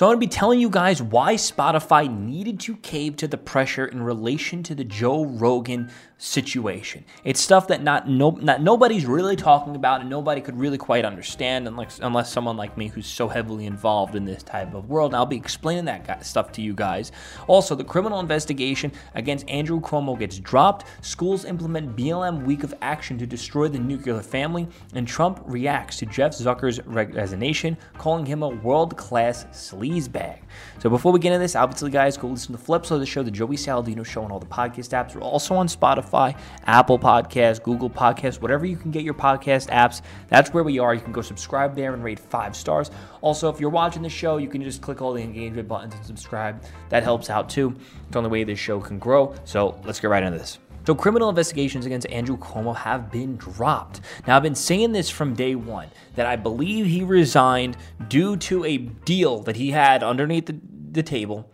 So I'm to be telling you guys why Spotify needed to cave to the pressure in relation to the Joe Rogan situation. It's stuff that not no not nobody's really talking about and nobody could really quite understand unless unless someone like me who's so heavily involved in this type of world. And I'll be explaining that stuff to you guys. Also, the criminal investigation against Andrew Cuomo gets dropped. Schools implement BLM week of action to destroy the nuclear family, and Trump reacts to Jeff Zucker's resignation, calling him a world-class sleazebag. So before we get into this, obviously, guys, go listen to the flip side of the show, the Joey Saladino Show, on all the podcast apps. We're also on Spotify, Apple Podcasts, Google Podcasts, whatever you can get your podcast apps. That's where we are. You can go subscribe there and rate five stars. Also, if you're watching the show, you can just click all the engagement buttons and subscribe. That helps out too. It's the only way this show can grow. So let's get right into this. So, criminal investigations against Andrew Cuomo have been dropped. Now, I've been saying this from day one that I believe he resigned due to a deal that he had underneath the, the table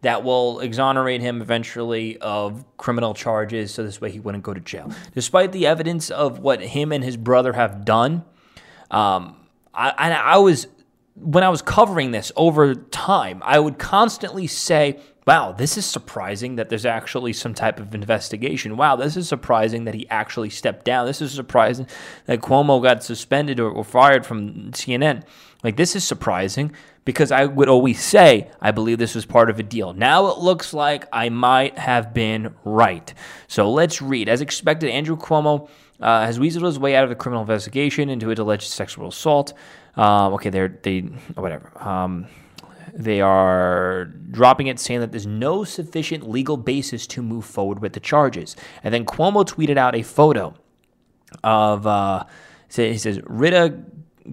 that will exonerate him eventually of criminal charges so this way he wouldn't go to jail. Despite the evidence of what him and his brother have done, um, I, I was when I was covering this over time, I would constantly say, wow, this is surprising that there's actually some type of investigation. Wow, this is surprising that he actually stepped down. This is surprising that Cuomo got suspended or, or fired from CNN. Like, this is surprising because I would always say, I believe this was part of a deal. Now it looks like I might have been right. So let's read. As expected, Andrew Cuomo uh, has weaseled his way out of the criminal investigation into his alleged sexual assault. Um, okay, they're they whatever. Um, they are dropping it, saying that there's no sufficient legal basis to move forward with the charges. And then Cuomo tweeted out a photo of uh, he says Rita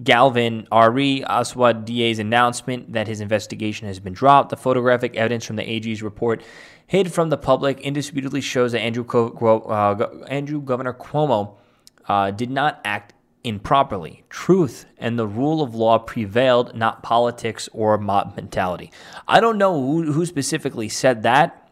Galvin Ari Aswad DA's announcement that his investigation has been dropped. The photographic evidence from the AG's report hid from the public indisputably shows that Andrew, uh, Andrew Governor Cuomo uh, did not act improperly. Truth and the rule of law prevailed, not politics or mob mentality. I don't know who, who specifically said that,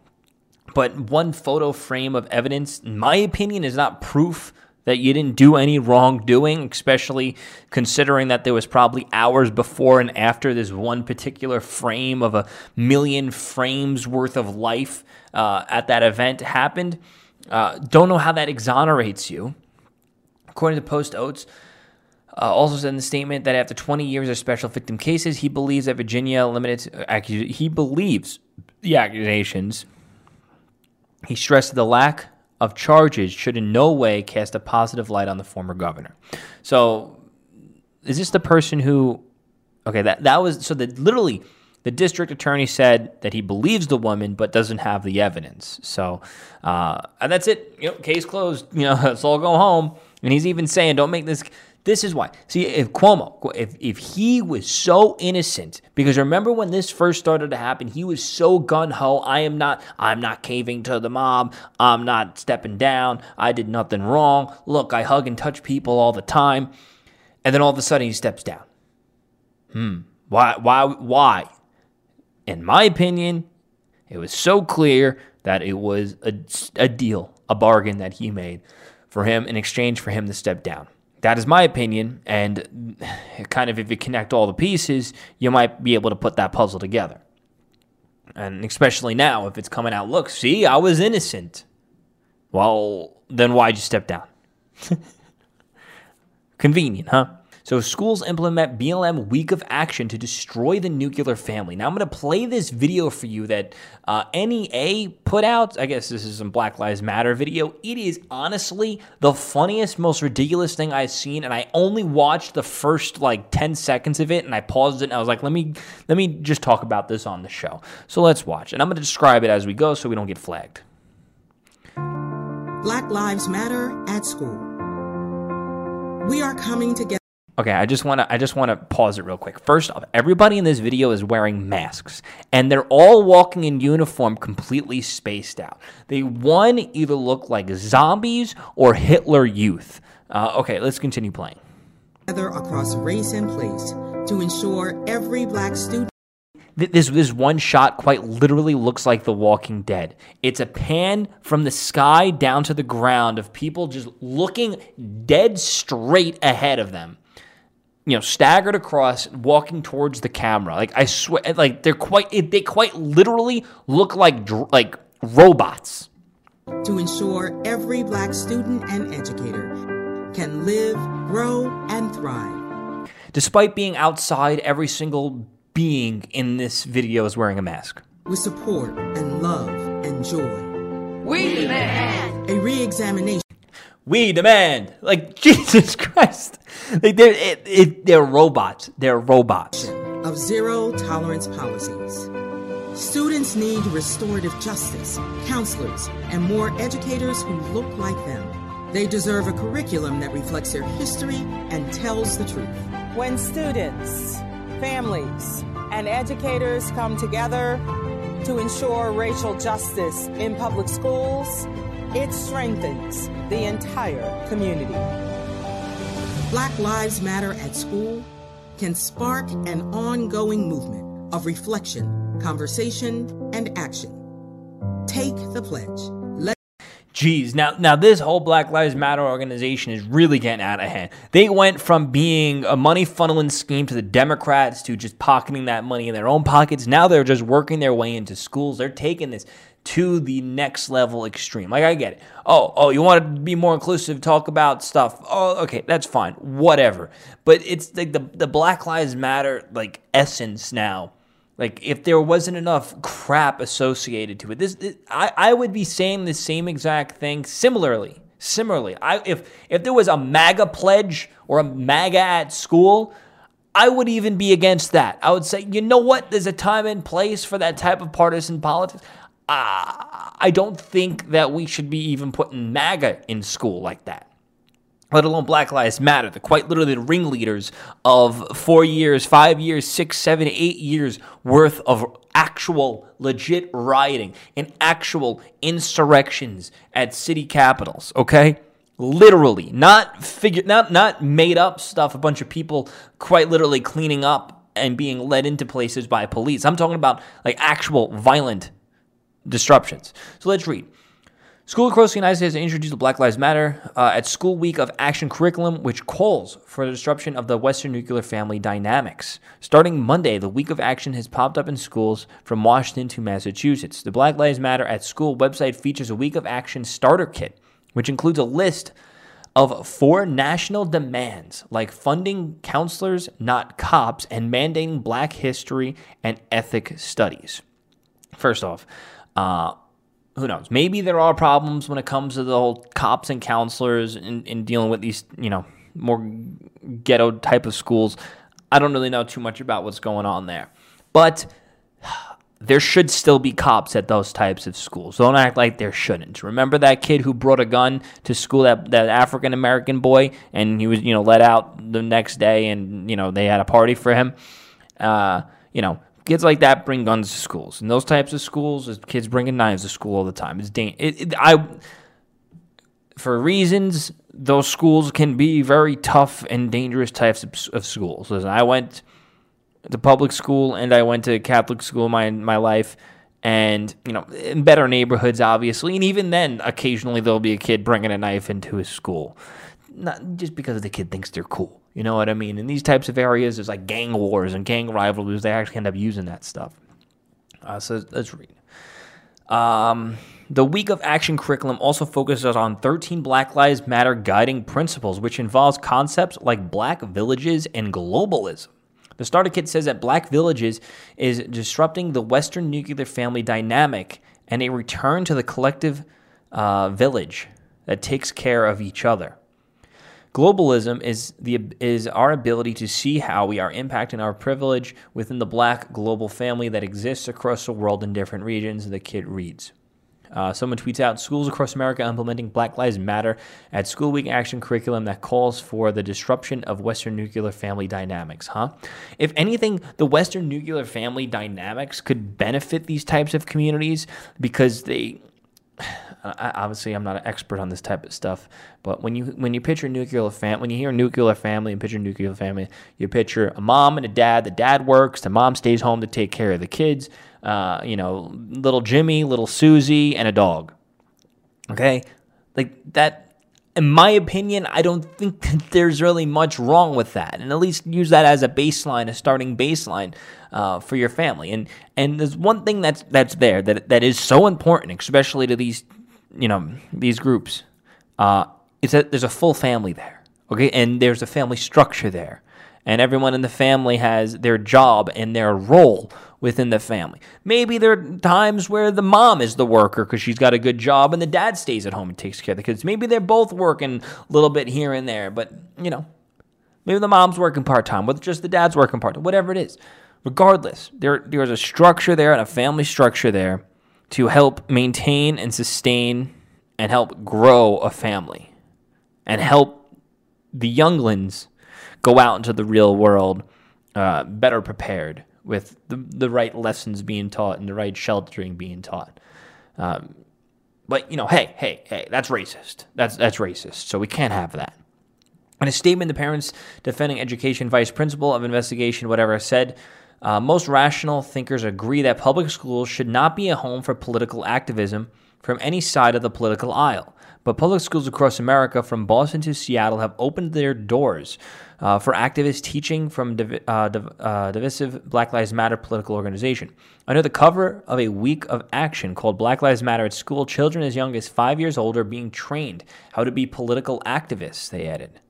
but one photo frame of evidence, in my opinion, is not proof that you didn't do any wrongdoing, especially considering that there was probably hours before and after this one particular frame of a million frames worth of life uh, at that event happened. Uh, don't know how that exonerates you. According to Post Oakes, uh, also said in the statement that after 20 years of special victim cases, he believes that Virginia limited accus- he believes the accusations. He stressed the lack of charges should in no way cast a positive light on the former governor. So, is this the person who? Okay, that that was so that literally the district attorney said that he believes the woman but doesn't have the evidence. So, uh, and that's it. You know, case closed. You know, let's all go home. And he's even saying, don't make this. This is why. See, if Cuomo, if, if he was so innocent, because remember when this first started to happen, he was so gun ho. I am not, I'm not caving to the mob. I'm not stepping down. I did nothing wrong. Look, I hug and touch people all the time. And then all of a sudden he steps down. Hmm. Why, why, why? In my opinion, it was so clear that it was a, a deal, a bargain that he made for him in exchange for him to step down. That is my opinion, and kind of if you connect all the pieces, you might be able to put that puzzle together. And especially now, if it's coming out, look, see, I was innocent. Well, then why'd you step down? Convenient, huh? So schools implement BLM week of action to destroy the nuclear family. Now I'm going to play this video for you that uh, NEA put out. I guess this is some Black Lives Matter video. It is honestly the funniest, most ridiculous thing I've seen, and I only watched the first like 10 seconds of it, and I paused it, and I was like, let me let me just talk about this on the show. So let's watch, and I'm going to describe it as we go, so we don't get flagged. Black Lives Matter at school. We are coming together. Okay, I just want to I just want to pause it real quick. First off, everybody in this video is wearing masks and they're all walking in uniform completely spaced out. They one either look like zombies or Hitler youth. Uh, okay, let's continue playing. Together across race and place to ensure every black student this this one shot quite literally looks like The Walking Dead. It's a pan from the sky down to the ground of people just looking dead straight ahead of them you know, staggered across, walking towards the camera. Like I swear, like they're quite, they quite literally look like like robots. To ensure every black student and educator can live, grow, and thrive. Despite being outside, every single being in this video is wearing a mask. With support and love and joy. We demand a re-examination we demand. Like Jesus Christ, like they're it, it, they're robots. They're robots. Of zero tolerance policies. Students need restorative justice, counselors, and more educators who look like them. They deserve a curriculum that reflects their history and tells the truth. When students, families, and educators come together to ensure racial justice in public schools, it strengthens the entire community. Black Lives Matter at School can spark an ongoing movement of reflection, conversation, and action. Take the pledge. Let Geez, now now this whole Black Lives Matter organization is really getting out of hand. They went from being a money funneling scheme to the Democrats to just pocketing that money in their own pockets. Now they're just working their way into schools. They're taking this to the next level extreme. Like I get it. Oh, oh, you want to be more inclusive, talk about stuff. Oh, okay, that's fine. Whatever. But it's like the the Black Lives Matter like essence now. Like if there wasn't enough crap associated to it, this, this I I would be saying the same exact thing similarly. Similarly, I if if there was a MAGA pledge or a MAGA at school, I would even be against that. I would say, you know what? There's a time and place for that type of partisan politics uh, I don't think that we should be even putting MAGA in school like that. Let alone Black Lives Matter, the quite literally the ringleaders of four years, five years, six, seven, eight years worth of actual legit rioting and actual insurrections at city capitals, okay? Literally, not figure not not made up stuff, a bunch of people quite literally cleaning up and being led into places by police. I'm talking about like actual violent disruptions. So let's read. School across the United States introduced the Black Lives Matter uh, at School Week of Action curriculum, which calls for the disruption of the Western nuclear family dynamics. Starting Monday, the Week of Action has popped up in schools from Washington to Massachusetts. The Black Lives Matter at School website features a Week of Action starter kit, which includes a list of four national demands like funding counselors, not cops, and mandating black history and ethic studies. First off, uh, who knows? Maybe there are problems when it comes to the whole cops and counselors in, in dealing with these, you know, more ghetto type of schools. I don't really know too much about what's going on there. But there should still be cops at those types of schools. Don't act like there shouldn't. Remember that kid who brought a gun to school, that, that African American boy, and he was, you know, let out the next day and, you know, they had a party for him? Uh, you know, kids like that bring guns to schools, and those types of schools, kids bringing knives to school all the time. It's dang- it, it, I for reasons those schools can be very tough and dangerous types of, of schools. Listen, I went to public school and I went to Catholic school my my life, and you know in better neighborhoods obviously, and even then occasionally there'll be a kid bringing a knife into his school, not just because the kid thinks they're cool. You know what I mean? In these types of areas, there's like gang wars and gang rivalries. They actually end up using that stuff. Uh, so let's read. Um, the Week of Action curriculum also focuses on 13 Black Lives Matter guiding principles, which involves concepts like black villages and globalism. The starter kit says that black villages is disrupting the Western nuclear family dynamic and a return to the collective uh, village that takes care of each other. Globalism is the is our ability to see how we are impacting our privilege within the black global family that exists across the world in different regions. The kid reads. Uh, someone tweets out schools across America implementing Black Lives Matter at School Week action curriculum that calls for the disruption of Western nuclear family dynamics. Huh? If anything, the Western nuclear family dynamics could benefit these types of communities because they I, obviously I'm not an expert on this type of stuff, but when you when you picture nuclear family, when you hear nuclear family and picture nuclear family, you picture a mom and a dad. The dad works, the mom stays home to take care of the kids. Uh, you know, little Jimmy, little Susie, and a dog. Okay, like that. In my opinion, I don't think that there's really much wrong with that, and at least use that as a baseline, a starting baseline uh, for your family. And and there's one thing that's that's there that that is so important, especially to these you know these groups. Uh, is that there's a full family there, okay, and there's a family structure there, and everyone in the family has their job and their role within the family. Maybe there are times where the mom is the worker because she's got a good job and the dad stays at home and takes care of the kids. Maybe they're both working a little bit here and there, but you know, maybe the mom's working part time, but just the dad's working part time, whatever it is. Regardless, there there's a structure there and a family structure there to help maintain and sustain and help grow a family and help the younglings go out into the real world uh, better prepared with the, the right lessons being taught and the right sheltering being taught. Um, but you know, hey, hey, hey, that's racist. That's that's racist. So we can't have that. In a statement, the parents defending education vice principal of investigation, whatever, said uh, most rational thinkers agree that public schools should not be a home for political activism from any side of the political aisle. But public schools across America, from Boston to Seattle, have opened their doors uh, for activists teaching from div- uh, div- uh, divisive Black Lives Matter political organization. Under the cover of a week of action called Black Lives Matter at school, children as young as five years old are being trained how to be political activists, they added.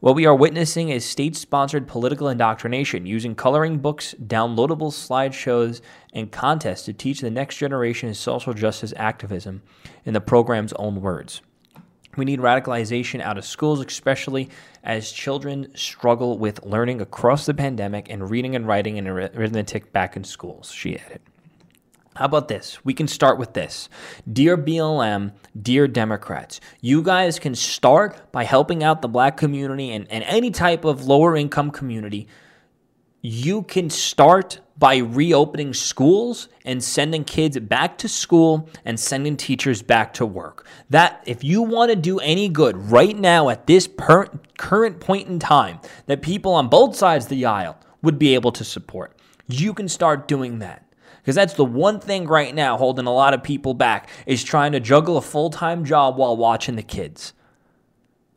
What we are witnessing is state sponsored political indoctrination using coloring books, downloadable slideshows, and contests to teach the next generation social justice activism in the program's own words. We need radicalization out of schools, especially as children struggle with learning across the pandemic and reading and writing and arithmetic back in schools, she added. How about this? We can start with this. Dear BLM, dear Democrats, you guys can start by helping out the black community and, and any type of lower income community. You can start by reopening schools and sending kids back to school and sending teachers back to work. That, if you want to do any good right now at this per- current point in time, that people on both sides of the aisle would be able to support, you can start doing that. Because that's the one thing right now holding a lot of people back is trying to juggle a full time job while watching the kids.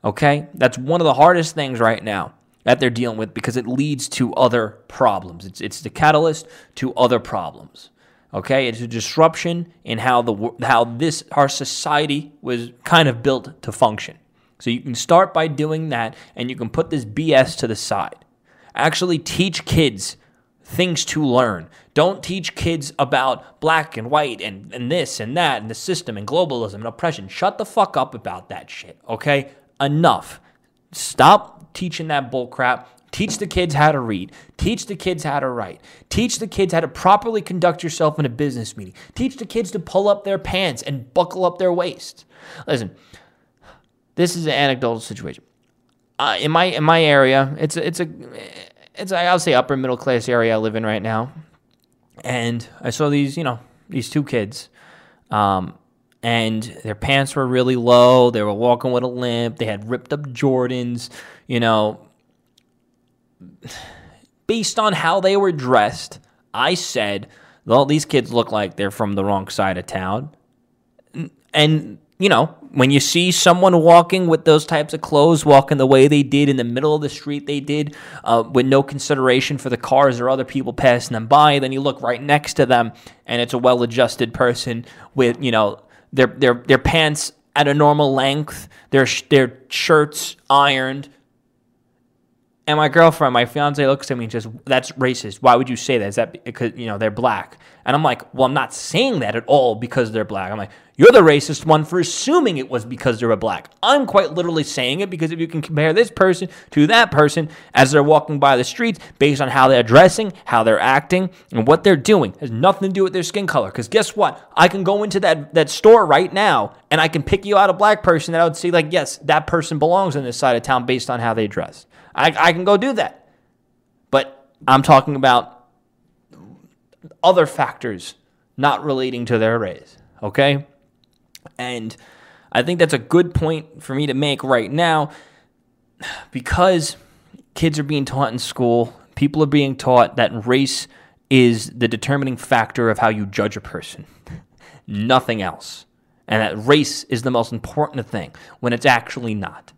Okay? That's one of the hardest things right now that they're dealing with because it leads to other problems. It's, it's the catalyst to other problems. Okay? It's a disruption in how, the, how this, our society was kind of built to function. So you can start by doing that and you can put this BS to the side. Actually, teach kids things to learn. Don't teach kids about black and white and, and this and that and the system and globalism and oppression. Shut the fuck up about that shit, okay? Enough. Stop teaching that bullcrap. Teach the kids how to read. Teach the kids how to write. Teach the kids how to properly conduct yourself in a business meeting. Teach the kids to pull up their pants and buckle up their waist. Listen, this is an anecdotal situation. Uh, in my in my area, it's a, it's a it's I'll say upper middle class area I live in right now, and I saw these you know these two kids, um, and their pants were really low. They were walking with a limp. They had ripped up Jordans. You know, based on how they were dressed, I said, "Well, these kids look like they're from the wrong side of town," and you know, when you see someone walking with those types of clothes, walking the way they did in the middle of the street, they did, uh, with no consideration for the cars or other people passing them by, then you look right next to them, and it's a well-adjusted person with, you know, their their their pants at a normal length, their their shirts ironed. And my girlfriend, my fiance, looks at me and says, "That's racist. Why would you say that? Is that because you know they're black?" And I'm like, "Well, I'm not saying that at all because they're black." I'm like, you're the racist one for assuming it was because they were black. I'm quite literally saying it because if you can compare this person to that person as they're walking by the streets based on how they're dressing, how they're acting, and what they're doing, has nothing to do with their skin color. Because guess what? I can go into that, that store right now and I can pick you out a black person that I would say, like, yes, that person belongs in this side of town based on how they dress. I, I can go do that. But I'm talking about other factors not relating to their race. Okay? And I think that's a good point for me to make right now because kids are being taught in school, people are being taught that race is the determining factor of how you judge a person, nothing else. and that race is the most important thing when it's actually not.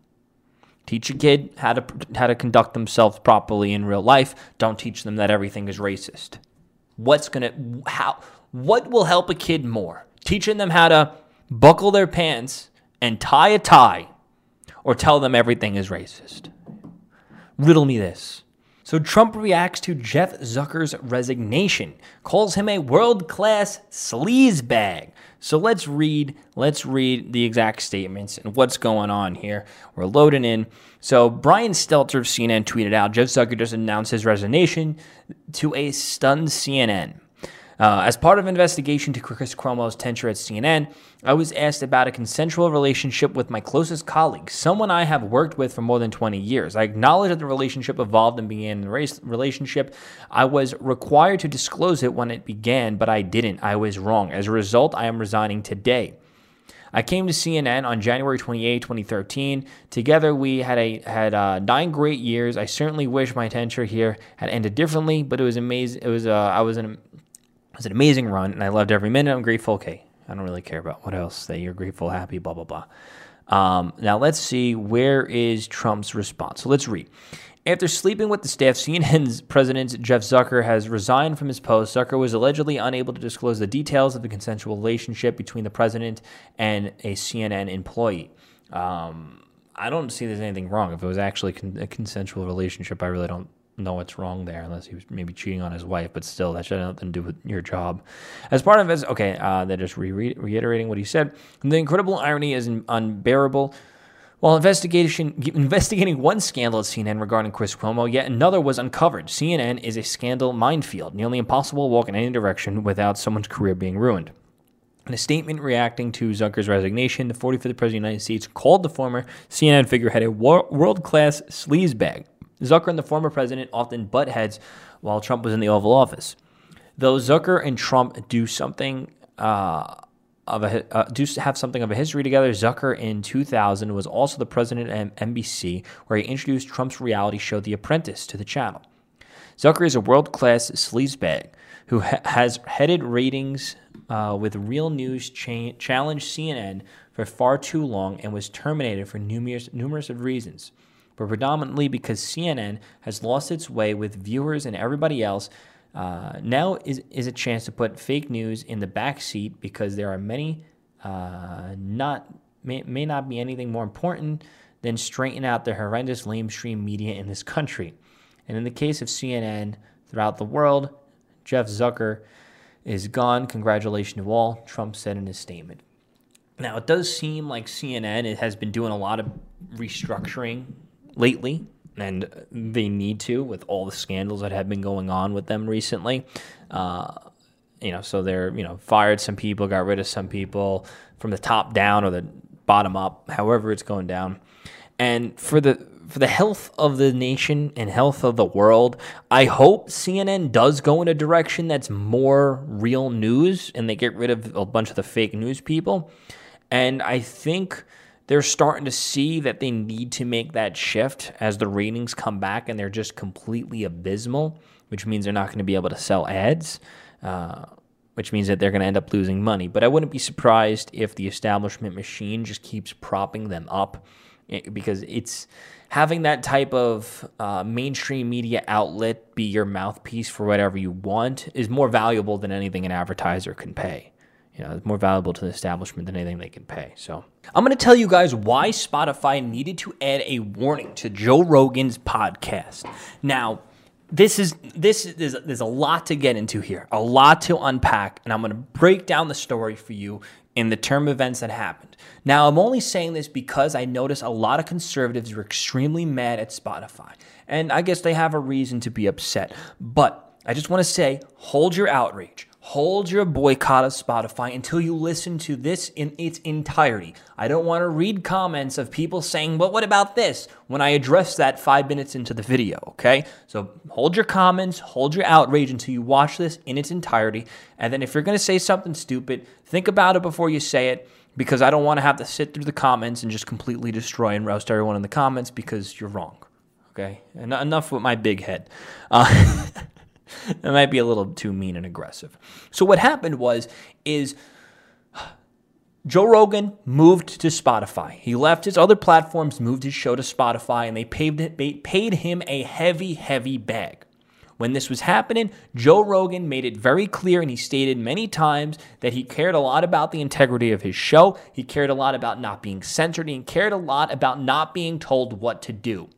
Teach a kid how to how to conduct themselves properly in real life. Don't teach them that everything is racist. What's gonna how what will help a kid more? Teaching them how to buckle their pants and tie a tie, or tell them everything is racist. Riddle me this. So Trump reacts to Jeff Zucker's resignation, calls him a world-class sleazebag. So let's read, let's read the exact statements and what's going on here. We're loading in. So Brian Stelter of CNN tweeted out, Jeff Zucker just announced his resignation to a stunned CNN. Uh, as part of an investigation to Chris Cuomo's tenure at CNN, I was asked about a consensual relationship with my closest colleague, someone I have worked with for more than 20 years. I acknowledge that the relationship evolved and began in a relationship. I was required to disclose it when it began, but I didn't. I was wrong. As a result, I am resigning today. I came to CNN on January 28, 2013. Together, we had a had uh, nine great years. I certainly wish my tenure here had ended differently, but it was amazing. It was uh, I was an it was an amazing run, and I loved every minute. I'm grateful. Okay, I don't really care about what else. That you're grateful, happy, blah blah blah. Um, now let's see where is Trump's response. So let's read. After sleeping with the staff, CNN's president Jeff Zucker has resigned from his post. Zucker was allegedly unable to disclose the details of the consensual relationship between the president and a CNN employee. Um, I don't see there's anything wrong. If it was actually a consensual relationship, I really don't know what's wrong there unless he was maybe cheating on his wife, but still, that should have nothing to do with your job. As part of his, okay, uh, they're just re- reiterating what he said. The incredible irony is unbearable. While investigation investigating one scandal at CNN regarding Chris Cuomo, yet another was uncovered. CNN is a scandal minefield, nearly impossible to walk in any direction without someone's career being ruined. In a statement reacting to Zucker's resignation, the 45th President of the United States called the former CNN figurehead a world class sleazebag Zucker and the former president often butt heads while Trump was in the Oval Office. Though Zucker and Trump do something uh, of a uh, do have something of a history together, Zucker in 2000 was also the president of NBC, where he introduced Trump's reality show The Apprentice to the channel. Zucker is a world class sleazebag who ha- has headed ratings uh, with Real News cha- challenged CNN for far too long and was terminated for numerous numerous of reasons but predominantly because CNN has lost its way with viewers and everybody else. Uh, now is, is a chance to put fake news in the back seat because there are many uh, not may, may not be anything more important than straighten out the horrendous lamestream media in this country. And in the case of CNN throughout the world, Jeff Zucker is gone. Congratulations to all, Trump said in his statement. Now, it does seem like CNN it has been doing a lot of restructuring lately, and they need to with all the scandals that have been going on with them recently. Uh, you know, so they're you know fired some people, got rid of some people from the top down or the bottom up, however it's going down. And for the for the health of the nation and health of the world, I hope CNN does go in a direction that's more real news and they get rid of a bunch of the fake news people. And I think they're starting to see that they need to make that shift as the ratings come back and they're just completely abysmal, which means they're not going to be able to sell ads, uh, which means that they're going to end up losing money. But I wouldn't be surprised if the establishment machine just keeps propping them up eh, because it's having that type of uh, mainstream media outlet be your mouthpiece for whatever you want is more valuable than anything an advertiser can pay you know, it's more valuable to the establishment than anything they can pay. So I'm going to tell you guys why Spotify needed to add a warning to Joe Rogan's podcast. Now, this is this is there's a lot to get into here, a lot to unpack, and I'm going to break down the story for you in the term events that happened. Now, I'm only saying this because I notice a lot of conservatives are extremely mad at Spotify, and I guess they have a reason to be upset. But I just want to say, hold your outrage hold your boycott of Spotify until you listen to this in its entirety. I don't want to read comments of people saying, but what about this? When I address that five minutes into the video, okay? So hold your comments, hold your outrage until you watch this in its entirety. And then if you're going to say something stupid, think about it before you say it because I don't want to have to sit through the comments and just completely destroy and roast everyone in the comments because you're wrong. Okay? And enough with my big head. Uh, that might be a little too mean and aggressive. So what happened was is Joe Rogan moved to Spotify. He left his other platforms, moved his show to Spotify, and they paid, paid him a heavy, heavy bag. When this was happening, Joe Rogan made it very clear and he stated many times that he cared a lot about the integrity of his show. He cared a lot about not being censored. He cared a lot about not being told what to do.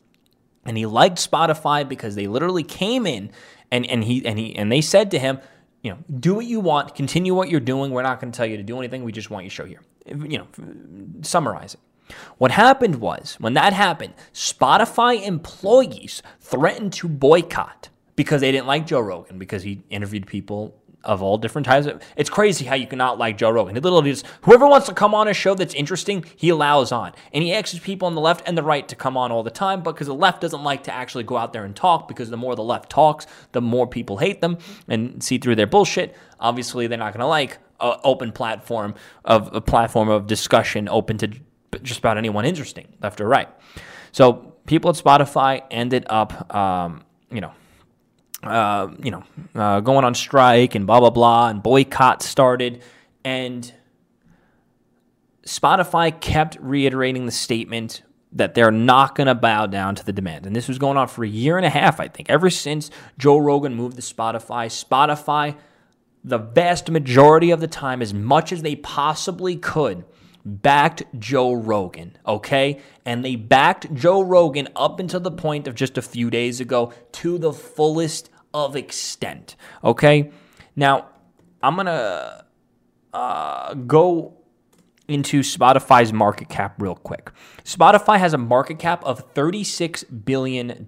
And he liked Spotify because they literally came in and, and he and he and they said to him, you know, do what you want, continue what you're doing. We're not going to tell you to do anything. We just want you to show here. You know, summarize it. What happened was when that happened, Spotify employees threatened to boycott because they didn't like Joe Rogan because he interviewed people of all different types. It's crazy how you cannot like Joe Rogan. He literally just whoever wants to come on a show that's interesting, he allows on, and he asks people on the left and the right to come on all the time. because the left doesn't like to actually go out there and talk because the more the left talks, the more people hate them and see through their bullshit. Obviously, they're not going to like an open platform of a platform of discussion open to just about anyone interesting, left or right. So people at Spotify ended up, um, you know, uh, you know, uh, going on strike and blah blah blah, and boycott started, and Spotify kept reiterating the statement that they're not going to bow down to the demand. And this was going on for a year and a half, I think, ever since Joe Rogan moved to Spotify. Spotify, the vast majority of the time, as much as they possibly could, backed Joe Rogan, okay? And they backed Joe Rogan up until the point of just a few days ago to the fullest of extent, okay? Now, I'm to uh, go into Spotify's market cap real quick. Spotify has a market cap of $36 billion.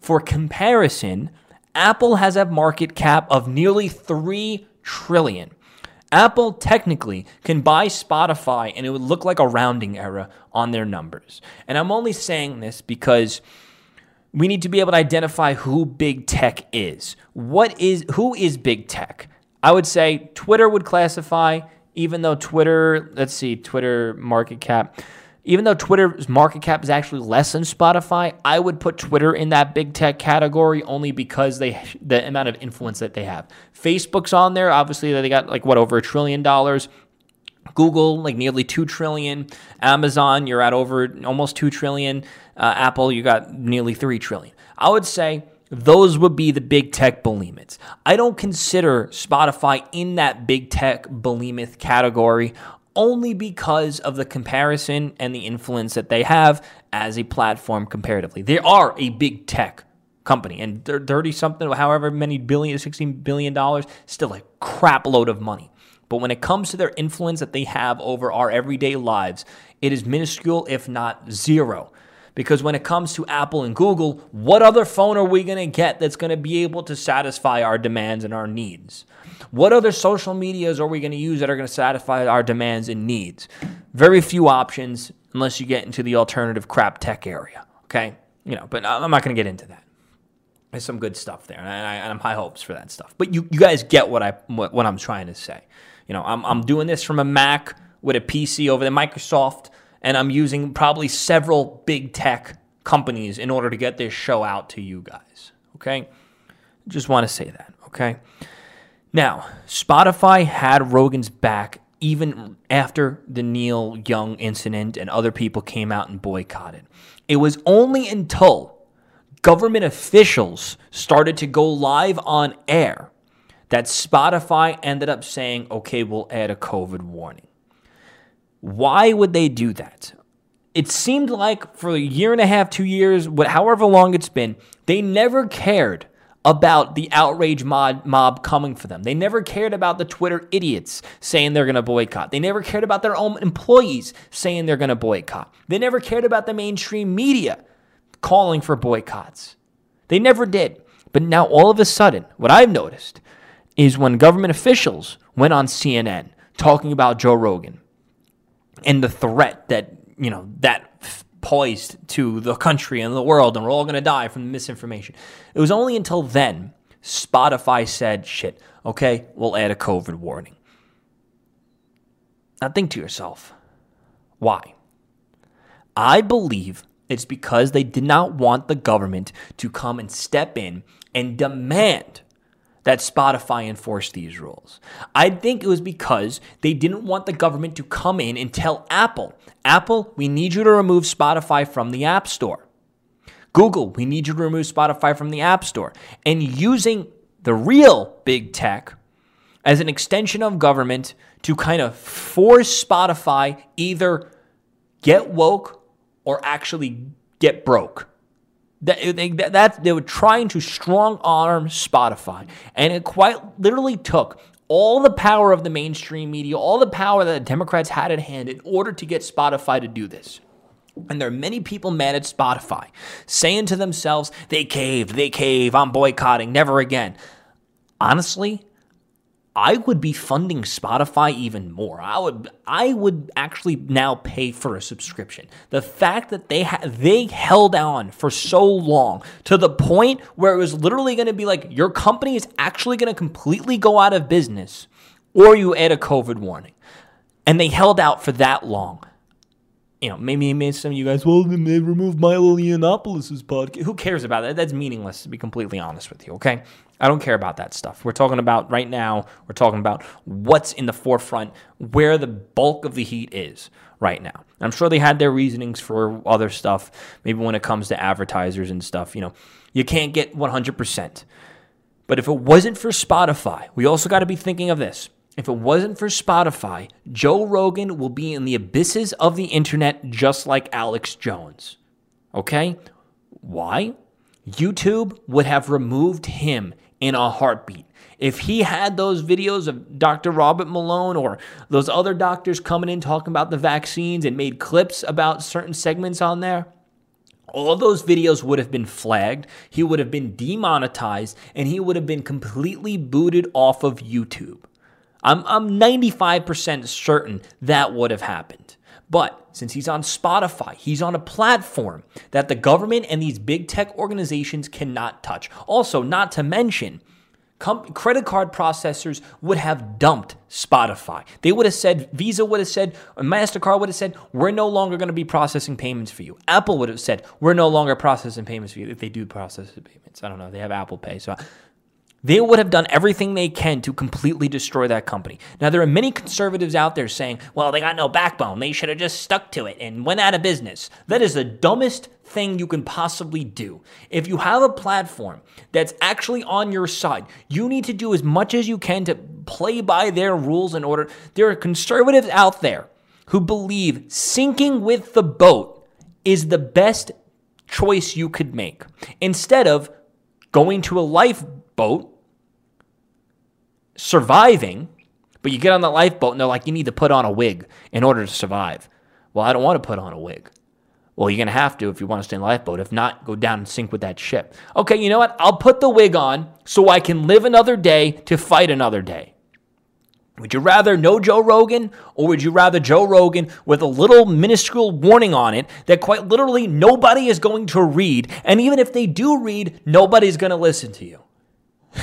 For comparison, Apple has a market cap of nearly 3 trillion. Apple technically can buy Spotify and it would look like a rounding error on their numbers. And I'm only saying this because we need to be able to identify who big tech is. What is who is big tech? I would say Twitter would classify even though Twitter, let's see, Twitter market cap even though Twitter's market cap is actually less than Spotify, I would put Twitter in that big tech category only because they the amount of influence that they have. Facebook's on there, obviously they got like what over a trillion dollars. Google like nearly 2 trillion, Amazon you're at over almost 2 trillion, uh, Apple you got nearly 3 trillion. I would say those would be the big tech behemoths. I don't consider Spotify in that big tech behemoth category only because of the comparison and the influence that they have as a platform comparatively. They are a big tech company and they're 30 something, however many billion, 16 billion dollars, still a crap load of money. But when it comes to their influence that they have over our everyday lives, it is minuscule, if not zero. Because when it comes to Apple and Google, what other phone are we going to get that's going to be able to satisfy our demands and our needs? What other social medias are we going to use that are going to satisfy our demands and needs? Very few options unless you get into the alternative crap tech area. Okay, you know, but I'm not going to get into that. There's some good stuff there, and I, am high hopes for that stuff. But you, you guys get what I what, what I'm trying to say. You know, I'm I'm doing this from a Mac with a PC over the Microsoft, and I'm using probably several big tech companies in order to get this show out to you guys. Okay, just want to say that. Okay. Now, Spotify had Rogan's back even after the Neil Young incident and other people came out and boycotted. It was only until government officials started to go live on air that Spotify ended up saying, okay, we'll add a COVID warning. Why would they do that? It seemed like for a year and a half, two years, however long it's been, they never cared about the outrage mob, mob coming for them. They never cared about the Twitter idiots saying they're going to boycott. They never cared about their own employees saying they're going to boycott. They never cared about the mainstream media calling for boycotts. They never did. But now, all of a sudden, what I've noticed is when government officials went on CNN talking about Joe Rogan and the threat that, you know, that poised to the country and the world, and we're all going to die from the misinformation. It was only until then Spotify said, shit, okay, we'll add a COVID warning. Now think to yourself, why? I believe it's because they did not want the government to come and step in and demand that Spotify enforced these rules. I think it was because they didn't want the government to come in and tell Apple, Apple, we need you to remove Spotify from the App Store. Google, we need you to remove Spotify from the App Store. And using the real big tech as an extension of government to kind of force Spotify either get woke or actually get broke. That, they, that, they were trying to strong arm Spotify. And it quite literally took all the power of the mainstream media, all the power that the Democrats had at hand in order to get Spotify to do this. And there are many people mad at Spotify, saying to themselves, they caved, they cave, I'm boycotting, never again. Honestly, I would be funding Spotify even more. I would I would actually now pay for a subscription. The fact that they ha- they held on for so long to the point where it was literally going to be like your company is actually going to completely go out of business or you add a covid warning. And they held out for that long you know, maybe, maybe some of you guys, well, they removed Milo Yiannopoulos' podcast. Who cares about that? That's meaningless, to be completely honest with you, okay? I don't care about that stuff. We're talking about right now, we're talking about what's in the forefront, where the bulk of the heat is right now. I'm sure they had their reasonings for other stuff, maybe when it comes to advertisers and stuff. You know, you can't get 100%. But if it wasn't for Spotify, we also got to be thinking of this. If it wasn't for Spotify, Joe Rogan will be in the abysses of the internet just like Alex Jones. Okay? Why? YouTube would have removed him in a heartbeat. If he had those videos of Dr. Robert Malone or those other doctors coming in talking about the vaccines and made clips about certain segments on there, all those videos would have been flagged. He would have been demonetized and he would have been completely booted off of YouTube. I'm, I'm 95% certain that would have happened. But since he's on Spotify, he's on a platform that the government and these big tech organizations cannot touch. Also, not to mention, com- credit card processors would have dumped Spotify. They would have said, Visa would have said, MasterCard would have said, we're no longer going to be processing payments for you. Apple would have said, we're no longer processing payments for you if they do process the payments. I don't know. They have Apple Pay. So they would have done everything they can to completely destroy that company. Now, there are many conservatives out there saying, well, they got no backbone. They should have just stuck to it and went out of business. That is the dumbest thing you can possibly do. If you have a platform that's actually on your side, you need to do as much as you can to play by their rules in order. There are conservatives out there who believe sinking with the boat is the best choice you could make instead of going to a lifeboat surviving, but you get on the lifeboat and they're like, you need to put on a wig in order to survive. Well, I don't want to put on a wig. Well, you're going to have to if you want to stay in the lifeboat. If not, go down and sink with that ship. Okay, you know what? I'll put the wig on so I can live another day to fight another day. Would you rather no Joe Rogan or would you rather Joe Rogan with a little minuscule warning on it that quite literally nobody is going to read? And even if they do read, nobody's going to listen to you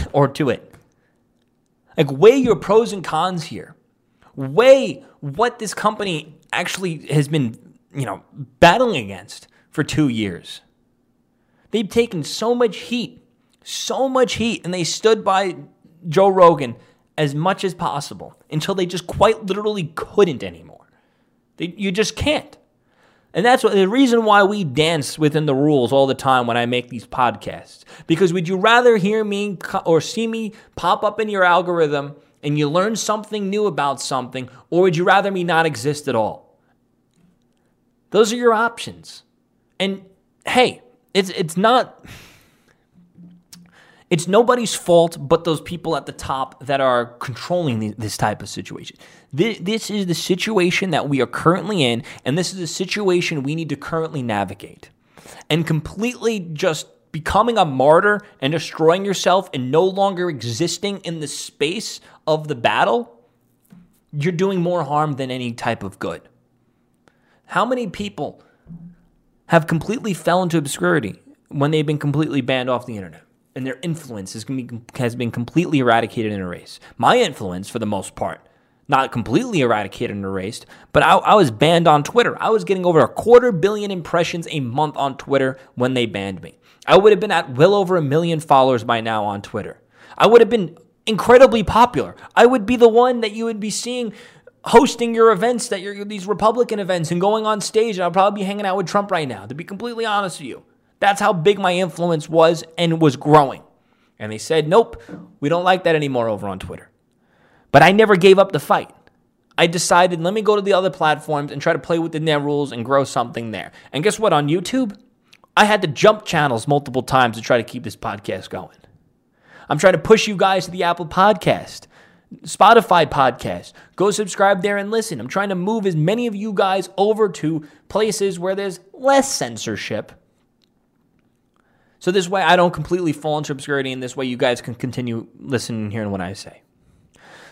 or to it. Like, weigh your pros and cons here. Weigh what this company actually has been, you know, battling against for two years. They've taken so much heat, so much heat, and they stood by Joe Rogan as much as possible until they just quite literally couldn't anymore. They, you just can't. And that's what, the reason why we dance within the rules all the time when I make these podcasts. Because would you rather hear me or see me pop up in your algorithm and you learn something new about something, or would you rather me not exist at all? Those are your options. And hey, it's it's not it's nobody's fault but those people at the top that are controlling this type of situation. This is the situation that we are currently in, and this is a situation we need to currently navigate. And completely just becoming a martyr and destroying yourself and no longer existing in the space of the battle, you're doing more harm than any type of good. How many people have completely fell into obscurity when they've been completely banned off the internet? And their influence has been completely eradicated and erased. My influence, for the most part, not completely eradicated and erased, but I, I, was banned on Twitter. I was getting over a quarter billion impressions a month on Twitter when they banned me. I would have been at well over a million followers by now on Twitter. I would have been incredibly popular. I would be the one that you would be seeing hosting your events that you're these Republican events and going on stage. And I'll probably be hanging out with Trump right now, to be completely honest with you. That's how big my influence was and was growing. And they said, nope, we don't like that anymore over on Twitter. But I never gave up the fight. I decided, let me go to the other platforms and try to play within their rules and grow something there. And guess what? On YouTube, I had to jump channels multiple times to try to keep this podcast going. I'm trying to push you guys to the Apple Podcast, Spotify Podcast. Go subscribe there and listen. I'm trying to move as many of you guys over to places where there's less censorship. So this way I don't completely fall into obscurity, and this way you guys can continue listening and hearing what I say.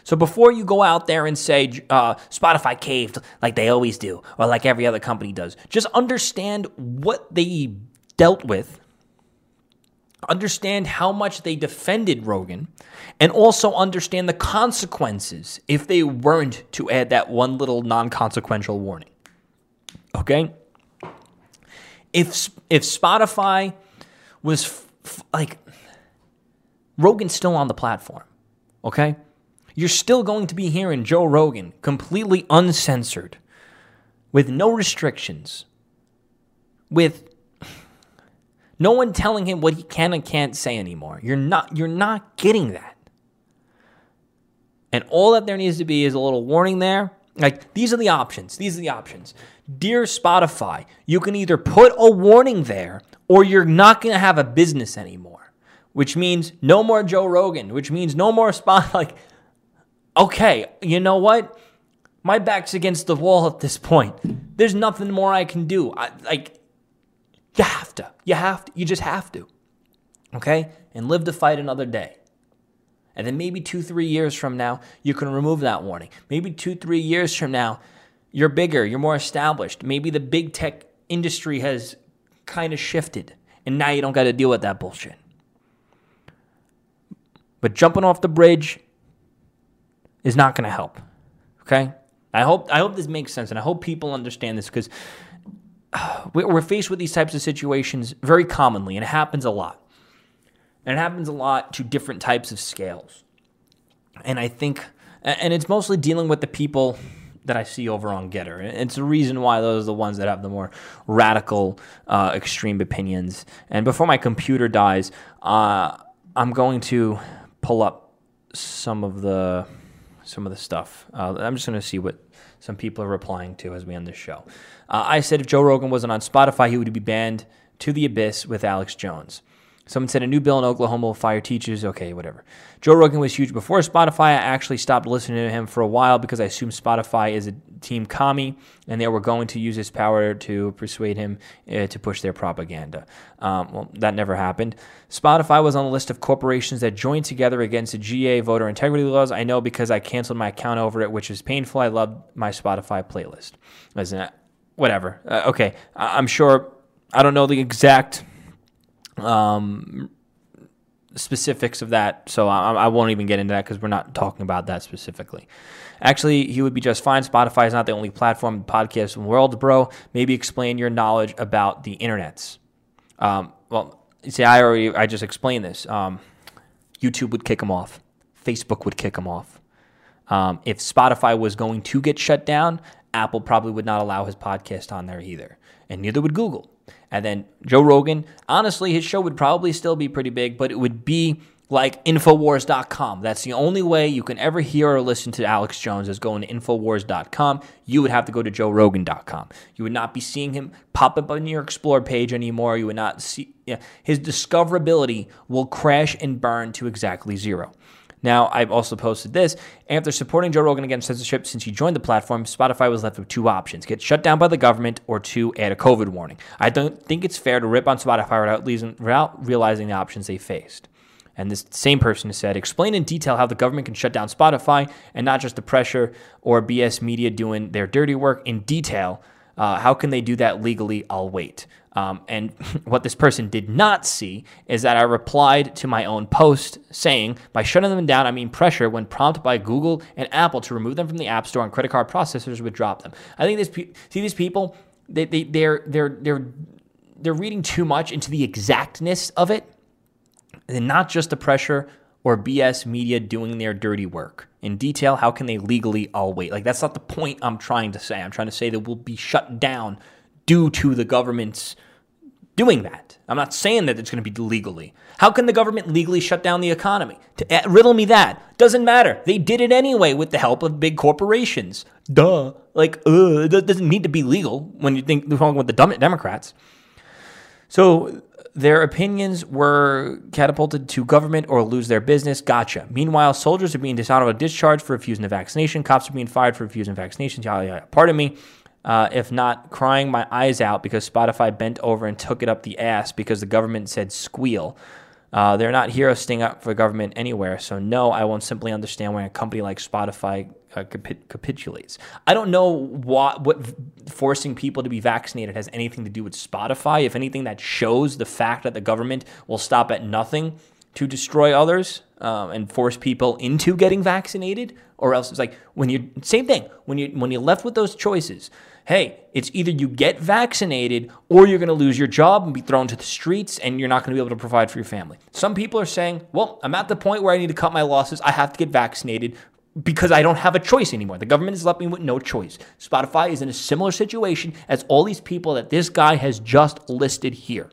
So before you go out there and say uh, Spotify caved like they always do, or like every other company does, just understand what they dealt with, understand how much they defended Rogan, and also understand the consequences if they weren't to add that one little non-consequential warning. Okay? If if Spotify was f- f- like Rogan's still on the platform, okay? You're still going to be hearing Joe Rogan completely uncensored, with no restrictions, with no one telling him what he can and can't say anymore. You're not you're not getting that. And all that there needs to be is a little warning there. Like these are the options. These are the options. Dear Spotify, you can either put a warning there or you're not going to have a business anymore. Which means no more Joe Rogan, which means no more spot like okay, you know what? My back's against the wall at this point. There's nothing more I can do. I, like, you have to. You have to. You just have to. Okay? And live to fight another day. And then maybe two, three years from now, you can remove that warning. Maybe two, three years from now, you're bigger, you're more established. Maybe the big tech industry has kind of shifted, and now you don't got to deal with that bullshit. But jumping off the bridge is not going to help. Okay? I hope I hope this makes sense, and I hope people understand this because we're faced with these types of situations very commonly, and it happens a lot. And it happens a lot to different types of scales. And I think, and it's mostly dealing with the people that I see over on Gettr. It's the reason why those are the ones that have the more radical, uh, extreme opinions. And before my computer dies, uh, I'm going to pull up some of the some of the stuff. Uh, I'm just going to see what some people are replying to as we end this show. Uh, I said if Joe Rogan wasn't on Spotify, he would be banned to the abyss with Alex Jones. Someone said a new bill in Oklahoma will fire teachers. Okay, whatever. Joe Rogan was huge before Spotify. I actually stopped listening to him for a while because I assumed Spotify is a team commie and they were going to use his power to persuade him uh, to push their propaganda. Um, well, that never happened. Spotify was on the list of corporations that joined together against the GA voter integrity laws. I know because I canceled my account over it, which is painful. I love my Spotify playlist. As in, whatever. Uh, okay, I- I'm sure. I don't know the exact um, specifics of that, so I, I, won't even get into that because we're not talking about that specifically. Actually, he would be just fine. Spotify is not the only platform podcast in the world, bro. Maybe explain your knowledge about the internets. Um, well, see, I already I just explained this. Um, YouTube would kick him off. Facebook would kick him off. Um, if Spotify was going to get shut down, Apple probably would not allow his podcast on there either, and neither would Google. And then Joe Rogan, honestly, his show would probably still be pretty big, but it would be like Infowars.com. That's the only way you can ever hear or listen to Alex Jones is going to Infowars.com. You would have to go to JoeRogan.com. You would not be seeing him pop up on your Explore page anymore. You would not see his discoverability will crash and burn to exactly zero. Now, I've also posted this. After supporting Joe Rogan against censorship since he joined the platform, Spotify was left with two options get shut down by the government or two, add a COVID warning. I don't think it's fair to rip on Spotify without, without realizing the options they faced. And this same person has said, explain in detail how the government can shut down Spotify and not just the pressure or BS media doing their dirty work in detail. Uh, how can they do that legally? I'll wait. Um, and what this person did not see is that I replied to my own post saying, by shutting them down, I mean pressure when prompted by Google and Apple to remove them from the App Store and credit card processors would drop them. I think this pe- see these people, they, they, they're, they're, they're, they're reading too much into the exactness of it, and not just the pressure or BS media doing their dirty work? In detail, how can they legally all wait? Like, that's not the point I'm trying to say. I'm trying to say that we'll be shut down due to the government's doing that. I'm not saying that it's going to be legally. How can the government legally shut down the economy? To, uh, riddle me that. Doesn't matter. They did it anyway with the help of big corporations. Duh. Like, uh, it doesn't need to be legal when you think they're with the Democrats. So their opinions were catapulted to government or lose their business. Gotcha. Meanwhile, soldiers are being dishonorably discharged for refusing the vaccination. Cops are being fired for refusing vaccinations. Yeah, yeah. Pardon me. Uh, if not crying my eyes out because Spotify bent over and took it up the ass because the government said squeal. Uh, they're not heroes sting up for government anywhere. So, no, I won't simply understand why a company like Spotify uh, capitulates. I don't know what, what forcing people to be vaccinated has anything to do with Spotify. If anything, that shows the fact that the government will stop at nothing to destroy others um, and force people into getting vaccinated. Or else it's like when you same thing when you when you're left with those choices hey, it's either you get vaccinated or you're going to lose your job and be thrown to the streets and you're not going to be able to provide for your family. Some people are saying, well, I'm at the point where I need to cut my losses. I have to get vaccinated because I don't have a choice anymore. The government has left me with no choice. Spotify is in a similar situation as all these people that this guy has just listed here.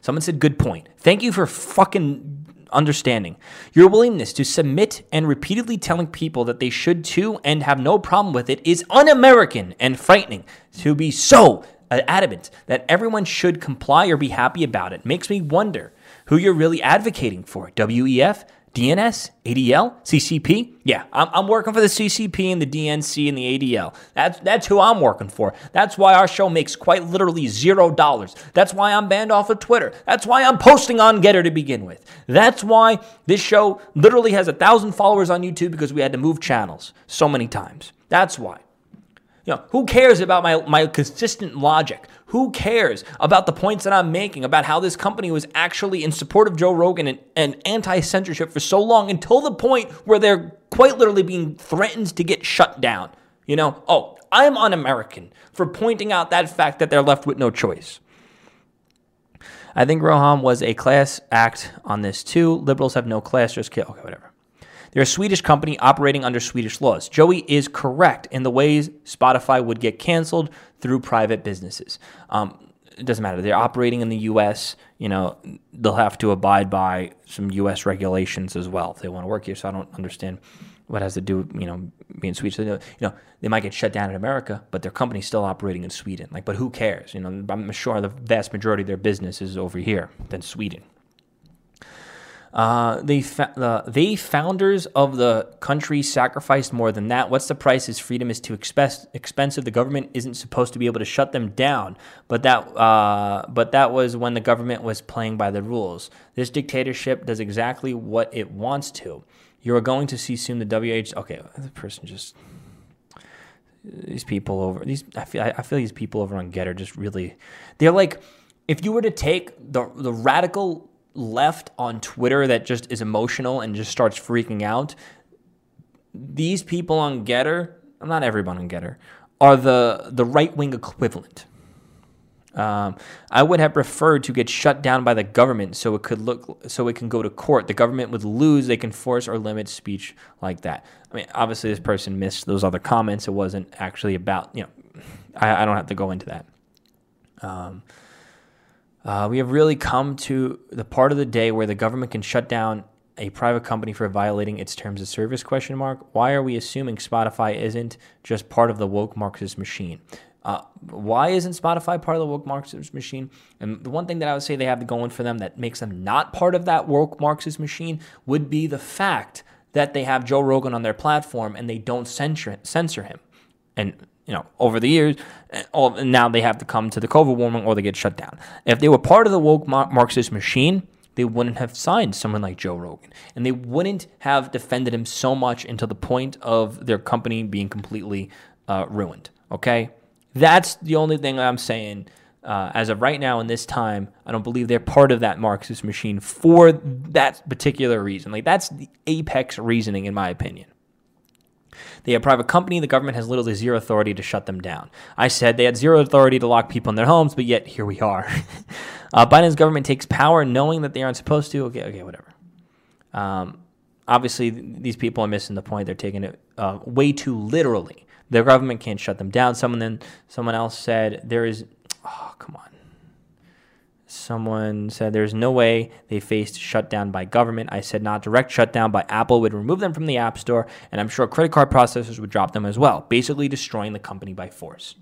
Someone said, good point. Thank you for fucking understanding. Your willingness to submit and repeatedly telling people that they should too and have no problem with it is un American and frightening. To be so adamant that everyone should comply or be happy about it makes me wonder who you're really advocating for. WEF? DNC, ADL, CCP. Yeah, I'm, I'm, working for the CCP and the DNC and the ADL. That's that's who I'm working for. That's why our show makes quite literally zero dollars. That's why I'm banned off of Twitter. That's why I'm posting on Gettr to begin with. That's why this show literally has a thousand followers on YouTube because we had to move channels so many times. That's why. You know, who cares about my, my consistent logic? Who cares about the points that I'm making about how this company was actually in support of Joe Rogan and, and anti censorship for so long until the point where they're quite literally being threatened to get shut down? You know, oh, I'm un American for pointing out that fact that they're left with no choice. I think Rogan was a class act on this too. Liberals have no class, just kill. Okay, whatever. They're a Swedish company operating under Swedish laws. Joey is correct in the ways Spotify would get canceled through private businesses. Um, it doesn't matter. They're operating in the U.S. You know, they'll have to abide by some U.S. regulations as well if they want to work here. So I don't understand what has to do with you know being Swedish. You know, they might get shut down in America, but their company's still operating in Sweden. Like, but who cares? You know, I'm sure the vast majority of their business is over here than Sweden. Uh, they, fa- they founders of the country sacrificed more than that. What's the price? Is freedom is too expe- expensive. The government isn't supposed to be able to shut them down. But that, uh, but that was when the government was playing by the rules. This dictatorship does exactly what it wants to. You are going to see soon the WH. Okay, the person just these people over these. I feel I feel these people over on Gettr just really. They're like if you were to take the the radical left on Twitter that just is emotional and just starts freaking out, these people on Gettr, not everyone on Gettr, are the the right wing equivalent. Um, I would have preferred to get shut down by the government so it could look so it can go to court. The government would lose; they can force or limit speech like that. I mean, obviously, this person missed those other comments. It wasn't actually about you know. I, I don't have to go into that. Um, uh, we have really come to the part of the day where the government can shut down a private company for violating its terms of service question mark. Why are we assuming spotify isn't just part of the woke marxist machine? Uh, why isn't spotify part of the woke marxist machine? And the one thing that i would say they have going for them that makes them not part of that woke marxist machine would be the fact that they have joe rogan on their platform and they don't censor, censor him. And you know, over the years, eh, now they have to come to the COVID warming or they get shut down. If they were part of the woke Marxist machine, they wouldn't have signed someone like Joe Rogan. And they wouldn't have defended him so much until the point of their company being completely uh, ruined. Okay? That's the only thing I'm saying. Uh, as of right now in this time, I don't believe they're part of that Marxist machine for that particular reason. Like, that's the apex reasoning, in my opinion. They are a private company. The government has literally zero authority to shut them down. I said they had zero authority to lock people in their homes, but yet here we are. uh, Biden's government takes power knowing that they aren't supposed to. Okay, okay, whatever. Um, obviously, these people are missing the point. They're taking it uh, way too literally. The government can't shut them down. Someone then, someone else said there is. Oh, come on. Someone said there's no way they faced shutdown by government. I said not direct shutdown by Apple would remove them from the App Store, and I'm sure credit card processors would drop them as well, basically destroying the company by force.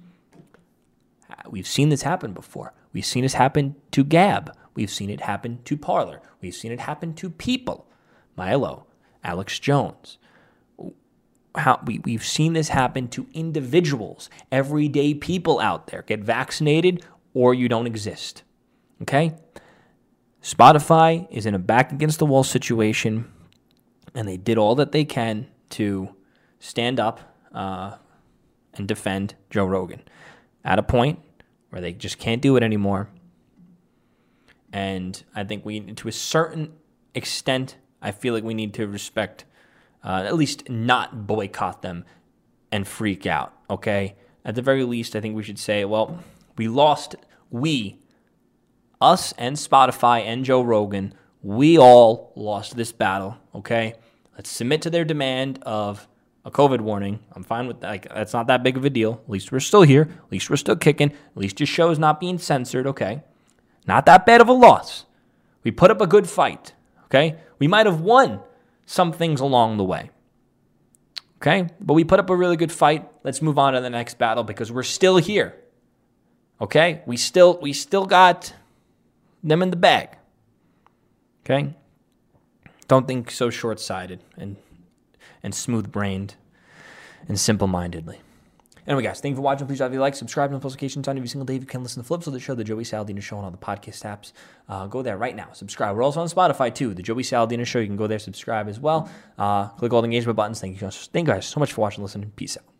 Uh, we've seen this happen before. We've seen this happen to Gab. We've seen it happen to Parler. We've seen it happen to people. Milo, Alex Jones. How, we, we've seen this happen to individuals, everyday people out there. Get vaccinated or you don't exist. Okay? Spotify is in a back against the wall situation, and they did all that they can to stand up uh, and defend Joe Rogan. At a point where they just can't do it anymore. And I think we, to a certain extent, I feel like we need to respect, uh, at least not boycott them and freak out, okay? At the very least, I think we should say, well, we lost, we, us and Spotify and Joe Rogan, we all lost this battle, okay? Let's submit to their demand of a COVID warning. I'm fine with that. Like, that's not that big of a deal. At least we're still here. At least we're still kicking. At least your show is not being censored, okay? Not that bad of a loss. We put up a good fight, okay? We might have won some things along the way. Okay? But we put up a really good fight. Let's move on to the next battle because we're still here. Okay? We still we still got them in the bag. Okay? Don't think so short-sighted and and smooth-brained and simple-mindedly. Anyway, guys, thank you for watching. Please drop a like, subscribe, and notifications on every single day. If you can listen to Flips of the show, the Joey Saladino Show on all the podcast apps. Uh, go there right now. Subscribe. We're also on Spotify too. The Joey Saladino Show. You can go there, subscribe as well. Uh, click all the engagement buttons. Thank you guys. Thank you guys so much for watching, listening. Peace out.